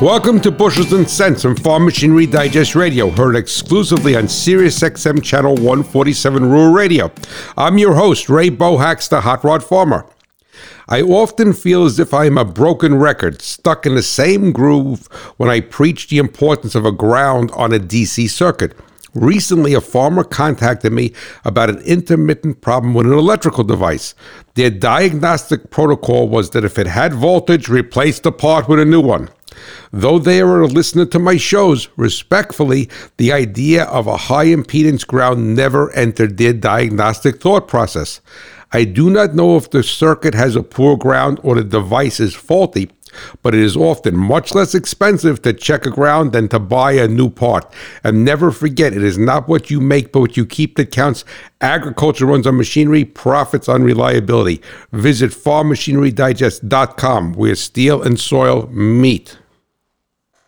Welcome to Bushels and Cents from Farm Machinery Digest Radio, heard exclusively on Sirius XM Channel 147 Rural Radio. I'm your host, Ray Bohacz, the Hot Rod Farmer. I often feel as if I am a broken record, stuck in the same groove when I preach the importance of a ground on a DC circuit. Recently, a farmer contacted me about an intermittent problem with an electrical device. Their diagnostic protocol was that if it had voltage, replace the part with a new one. Though they are a listener to my shows, respectfully, the idea of a high impedance ground never entered their diagnostic thought process. I do not know if the circuit has a poor ground or the device is faulty, but it is often much less expensive to check a ground than to buy a new part. And never forget, it is not what you make, but what you keep that counts. Agriculture runs on machinery, profits on reliability. Visit farmmachinerydigest.com where steel and soil meet.